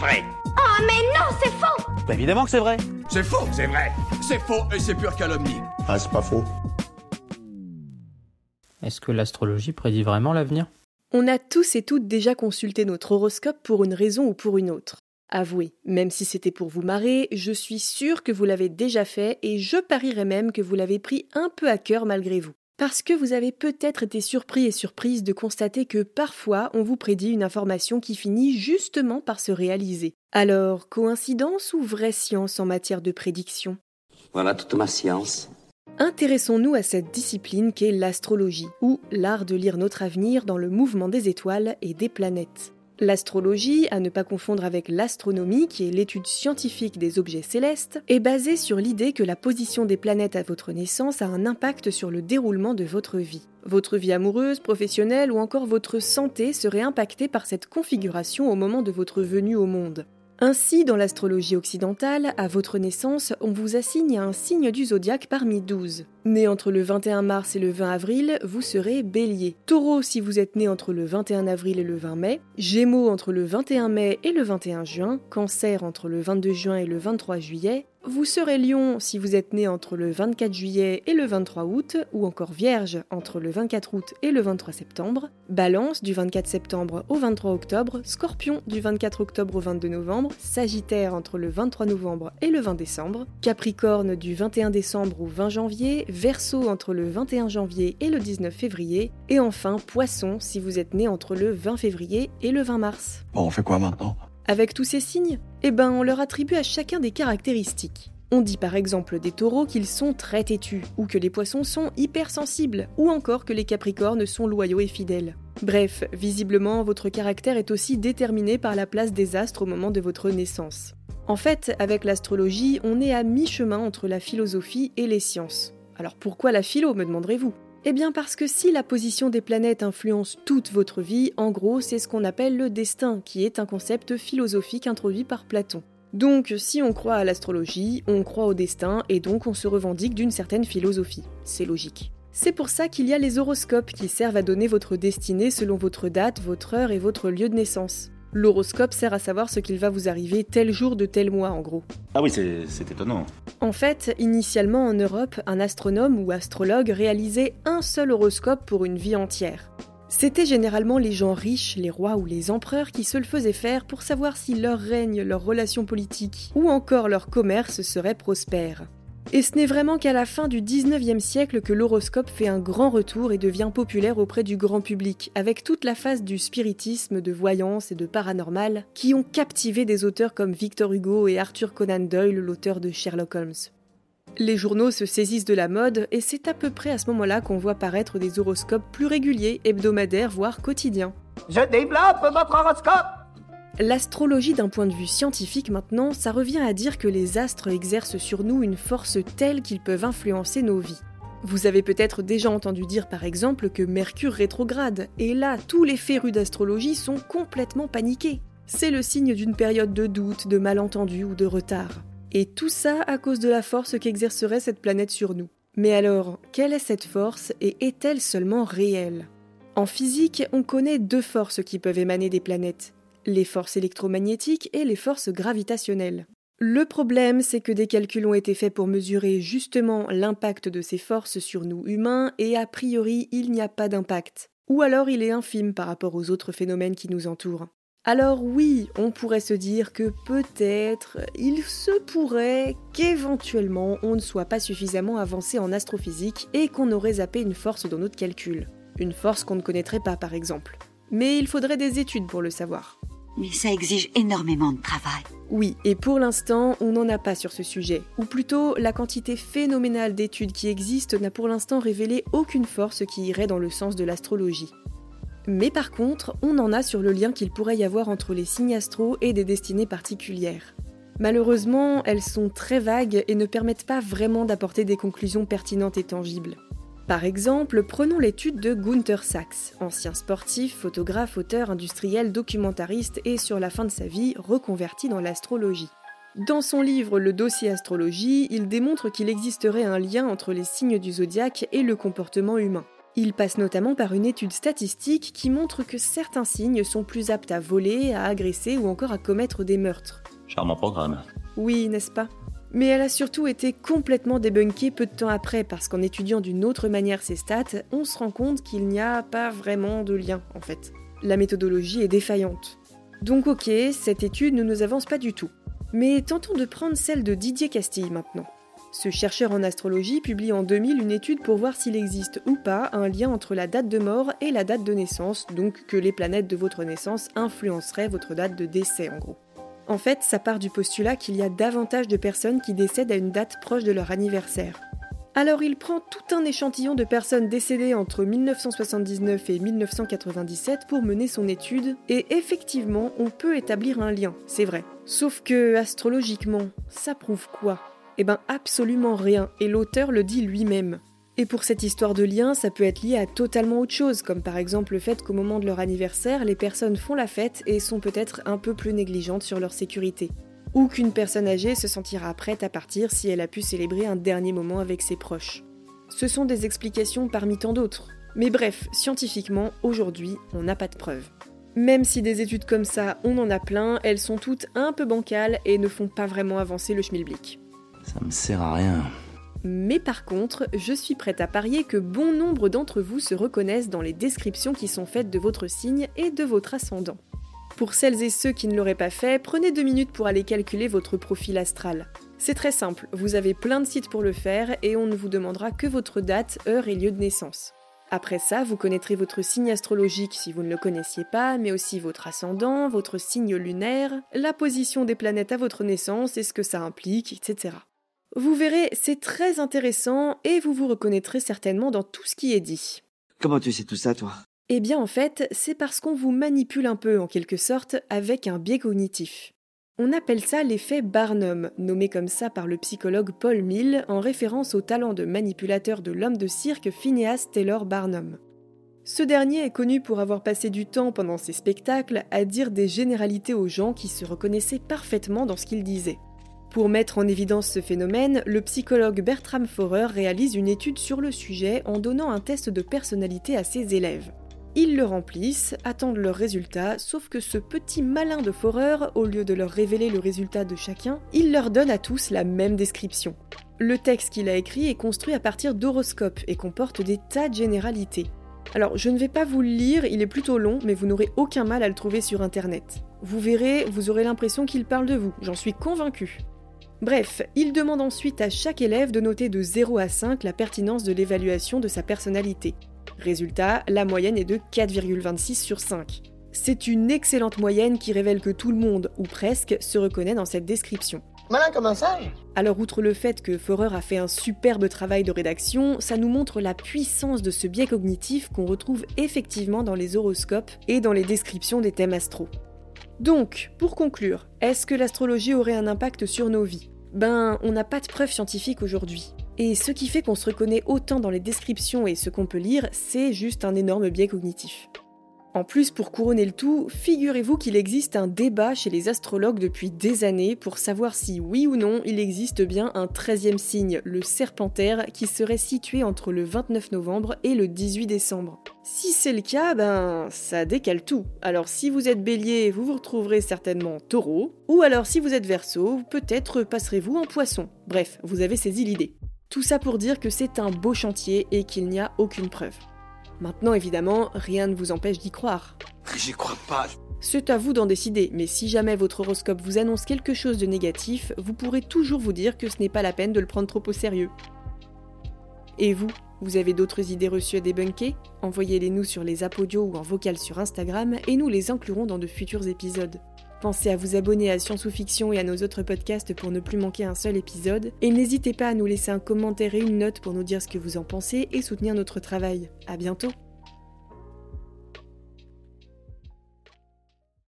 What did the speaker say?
vrai. Oh mais non, c'est faux Bah évidemment que c'est vrai. C'est faux, c'est vrai. C'est faux et c'est pure calomnie. Ah, c'est pas faux. Est-ce que l'astrologie prédit vraiment l'avenir? On a tous et toutes déjà consulté notre horoscope pour une raison ou pour une autre. Avouez, même si c'était pour vous marrer, je suis sûre que vous l'avez déjà fait et je parierais même que vous l'avez pris un peu à cœur malgré vous. Parce que vous avez peut-être été surpris et surprise de constater que parfois on vous prédit une information qui finit justement par se réaliser. Alors, coïncidence ou vraie science en matière de prédiction? Voilà toute ma science. Intéressons-nous à cette discipline qu'est l'astrologie, ou l'art de lire notre avenir dans le mouvement des étoiles et des planètes. L'astrologie, à ne pas confondre avec l'astronomie, qui est l'étude scientifique des objets célestes, est basée sur l'idée que la position des planètes à votre naissance a un impact sur le déroulement de votre vie. Votre vie amoureuse, professionnelle ou encore votre santé serait impactée par cette configuration au moment de votre venue au monde. Ainsi, dans l'astrologie occidentale, à votre naissance, on vous assigne un signe du zodiaque parmi 12. Né entre le 21 mars et le 20 avril, vous serez bélier. Taureau si vous êtes né entre le 21 avril et le 20 mai. Gémeaux entre le 21 mai et le 21 juin. Cancer entre le 22 juin et le 23 juillet. Vous serez lion si vous êtes né entre le 24 juillet et le 23 août, ou encore vierge entre le 24 août et le 23 septembre, balance du 24 septembre au 23 octobre, scorpion du 24 octobre au 22 novembre, sagittaire entre le 23 novembre et le 20 décembre, capricorne du 21 décembre au 20 janvier, verseau entre le 21 janvier et le 19 février, et enfin poisson si vous êtes né entre le 20 février et le 20 mars. Bon, on fait quoi maintenant? Avec tous ces signes, eh ben on leur attribue à chacun des caractéristiques. On dit par exemple des taureaux qu'ils sont très têtus, ou que les poissons sont hypersensibles, ou encore que les capricornes sont loyaux et fidèles. Bref, visiblement, votre caractère est aussi déterminé par la place des astres au moment de votre naissance. En fait, avec l'astrologie, on est à mi-chemin entre la philosophie et les sciences. Alors pourquoi la philo, me demanderez-vous? Eh bien parce que si la position des planètes influence toute votre vie, en gros c'est ce qu'on appelle le destin, qui est un concept philosophique introduit par Platon. Donc si on croit à l'astrologie, on croit au destin et donc on se revendique d'une certaine philosophie. C'est logique. C'est pour ça qu'il y a les horoscopes qui servent à donner votre destinée selon votre date, votre heure et votre lieu de naissance. L'horoscope sert à savoir ce qu'il va vous arriver tel jour de tel mois en gros. Ah oui, c'est étonnant. En fait, initialement en Europe, un astronome ou astrologue réalisait un seul horoscope pour une vie entière. C'était généralement les gens riches, les rois ou les empereurs qui se le faisaient faire pour savoir si leur règne, leurs relations politiques ou encore leur commerce serait prospère. Et ce n'est vraiment qu'à la fin du 19e siècle que l'horoscope fait un grand retour et devient populaire auprès du grand public, avec toute la phase du spiritisme, de voyance et de paranormal, qui ont captivé des auteurs comme Victor Hugo et Arthur Conan Doyle, l'auteur de Sherlock Holmes. Les journaux se saisissent de la mode et c'est à peu près à ce moment-là qu'on voit paraître des horoscopes plus réguliers, hebdomadaires, voire quotidiens. Je développe votre horoscope. L'astrologie d'un point de vue scientifique maintenant, ça revient à dire que les astres exercent sur nous une force telle qu'ils peuvent influencer nos vies. Vous avez peut-être déjà entendu dire par exemple que Mercure rétrograde, et là tous les férus d'astrologie sont complètement paniqués. C'est le signe d'une période de doute, de malentendu ou de retard. Et tout ça à cause de la force qu'exercerait cette planète sur nous. Mais alors, quelle est cette force et est-elle seulement réelle? En physique, on connaît deux forces qui peuvent émaner des planètes, les forces électromagnétiques et les forces gravitationnelles. Le problème, c'est que des calculs ont été faits pour mesurer justement l'impact de ces forces sur nous humains, et a priori, il n'y a pas d'impact. Ou alors il est infime par rapport aux autres phénomènes qui nous entourent. Alors oui, on pourrait se dire que peut-être il se pourrait qu'éventuellement on ne soit pas suffisamment avancé en astrophysique et qu'on aurait zappé une force dans notre calcul. Une force qu'on ne connaîtrait pas par exemple. Mais il faudrait des études pour le savoir. Mais ça exige énormément de travail. Oui, et pour l'instant, on n'en a pas sur ce sujet. Ou plutôt, la quantité phénoménale d'études qui existent n'a pour l'instant révélé aucune force qui irait dans le sens de l'astrologie. Mais par contre, on en a sur le lien qu'il pourrait y avoir entre les signes astro et des destinées particulières. Malheureusement, elles sont très vagues et ne permettent pas vraiment d'apporter des conclusions pertinentes et tangibles. Par exemple, prenons l'étude de Gunther Sachs, ancien sportif, photographe, auteur, industriel, documentariste et sur la fin de sa vie reconverti dans l'astrologie. Dans son livre Le dossier astrologie, il démontre qu'il existerait un lien entre les signes du zodiaque et le comportement humain. Il passe notamment par une étude statistique qui montre que certains signes sont plus aptes à voler, à agresser ou encore à commettre des meurtres. Charmant programme. Oui, n'est-ce pas? Mais elle a surtout été complètement débunkée peu de temps après, parce qu'en étudiant d'une autre manière ces stats, on se rend compte qu'il n'y a pas vraiment de lien en fait. La méthodologie est défaillante. Donc ok, cette étude ne nous avance pas du tout. Mais tentons de prendre celle de Didier Castille maintenant. Ce chercheur en astrologie publie en 2000 une étude pour voir s'il existe ou pas un lien entre la date de mort et la date de naissance, donc que les planètes de votre naissance influenceraient votre date de décès en gros. En fait, ça part du postulat qu'il y a davantage de personnes qui décèdent à une date proche de leur anniversaire. Alors il prend tout un échantillon de personnes décédées entre 1979 et 1997 pour mener son étude, et effectivement, on peut établir un lien, c'est vrai. Sauf que, astrologiquement, ça prouve quoi? Eh ben absolument rien, et l'auteur le dit lui-même. Et pour cette histoire de lien, ça peut être lié à totalement autre chose, comme par exemple le fait qu'au moment de leur anniversaire, les personnes font la fête et sont peut-être un peu plus négligentes sur leur sécurité. Ou qu'une personne âgée se sentira prête à partir si elle a pu célébrer un dernier moment avec ses proches. Ce sont des explications parmi tant d'autres. Mais bref, scientifiquement, aujourd'hui, on n'a pas de preuves. Même si des études comme ça, on en a plein, elles sont toutes un peu bancales et ne font pas vraiment avancer le schmilblick. Ça me sert à rien. Mais par contre, je suis prête à parier que bon nombre d'entre vous se reconnaissent dans les descriptions qui sont faites de votre signe et de votre ascendant. Pour celles et ceux qui ne l'auraient pas fait, prenez deux minutes pour aller calculer votre profil astral. C'est très simple, vous avez plein de sites pour le faire et on ne vous demandera que votre date, heure et lieu de naissance. Après ça, vous connaîtrez votre signe astrologique si vous ne le connaissiez pas, mais aussi votre ascendant, votre signe lunaire, la position des planètes à votre naissance et ce que ça implique, etc. Vous verrez, c'est très intéressant et vous vous reconnaîtrez certainement dans tout ce qui est dit. Comment tu sais tout ça, toi? Eh bien, en fait, c'est parce qu'on vous manipule un peu, en quelque sorte, avec un biais cognitif. On appelle ça l'effet Barnum, nommé comme ça par le psychologue Paul Mill en référence au talent de manipulateur de l'homme de cirque Phineas Taylor Barnum. Ce dernier est connu pour avoir passé du temps pendant ses spectacles à dire des généralités aux gens qui se reconnaissaient parfaitement dans ce qu'il disait. Pour mettre en évidence ce phénomène, le psychologue Bertram Forer réalise une étude sur le sujet en donnant un test de personnalité à ses élèves. Ils le remplissent, attendent leur résultat, sauf que ce petit malin de Forer, au lieu de leur révéler le résultat de chacun, il leur donne à tous la même description. Le texte qu'il a écrit est construit à partir d'horoscopes et comporte des tas de généralités. Alors, je ne vais pas vous le lire, il est plutôt long, mais vous n'aurez aucun mal à le trouver sur internet. Vous verrez, vous aurez l'impression qu'il parle de vous, j'en suis convaincu. Bref, il demande ensuite à chaque élève de noter de 0 à 5 la pertinence de l'évaluation de sa personnalité. Résultat, la moyenne est de 4,26 sur 5. C'est une excellente moyenne qui révèle que tout le monde, ou presque, se reconnaît dans cette description. Malin comme un singe Alors outre le fait que Forer a fait un superbe travail de rédaction, ça nous montre la puissance de ce biais cognitif qu'on retrouve effectivement dans les horoscopes et dans les descriptions des thèmes astro. Donc, pour conclure, est-ce que l'astrologie aurait un impact sur nos vies? Ben, on n'a pas de preuves scientifiques aujourd'hui. Et ce qui fait qu'on se reconnaît autant dans les descriptions et ce qu'on peut lire, c'est juste un énorme biais cognitif. En plus, pour couronner le tout, figurez-vous qu'il existe un débat chez les astrologues depuis des années pour savoir si oui ou non il existe bien un 13e signe, le serpentaire, qui serait situé entre le 29 novembre et le 18 décembre. Si c'est le cas, ben ça décale tout. Alors si vous êtes bélier, vous vous retrouverez certainement taureau, ou alors si vous êtes verso, peut-être passerez-vous en poisson. Bref, vous avez saisi l'idée. Tout ça pour dire que c'est un beau chantier et qu'il n'y a aucune preuve. Maintenant, évidemment, rien ne vous empêche d'y croire. J'y crois pas. C'est à vous d'en décider, mais si jamais votre horoscope vous annonce quelque chose de négatif, vous pourrez toujours vous dire que ce n'est pas la peine de le prendre trop au sérieux. Et vous, vous avez d'autres idées reçues à débunker? Envoyez-les nous sur les apodios ou en vocal sur Instagram et nous les inclurons dans de futurs épisodes. Pensez à vous abonner à Science ou Fiction et à nos autres podcasts pour ne plus manquer un seul épisode. Et n'hésitez pas à nous laisser un commentaire et une note pour nous dire ce que vous en pensez et soutenir notre travail. À bientôt!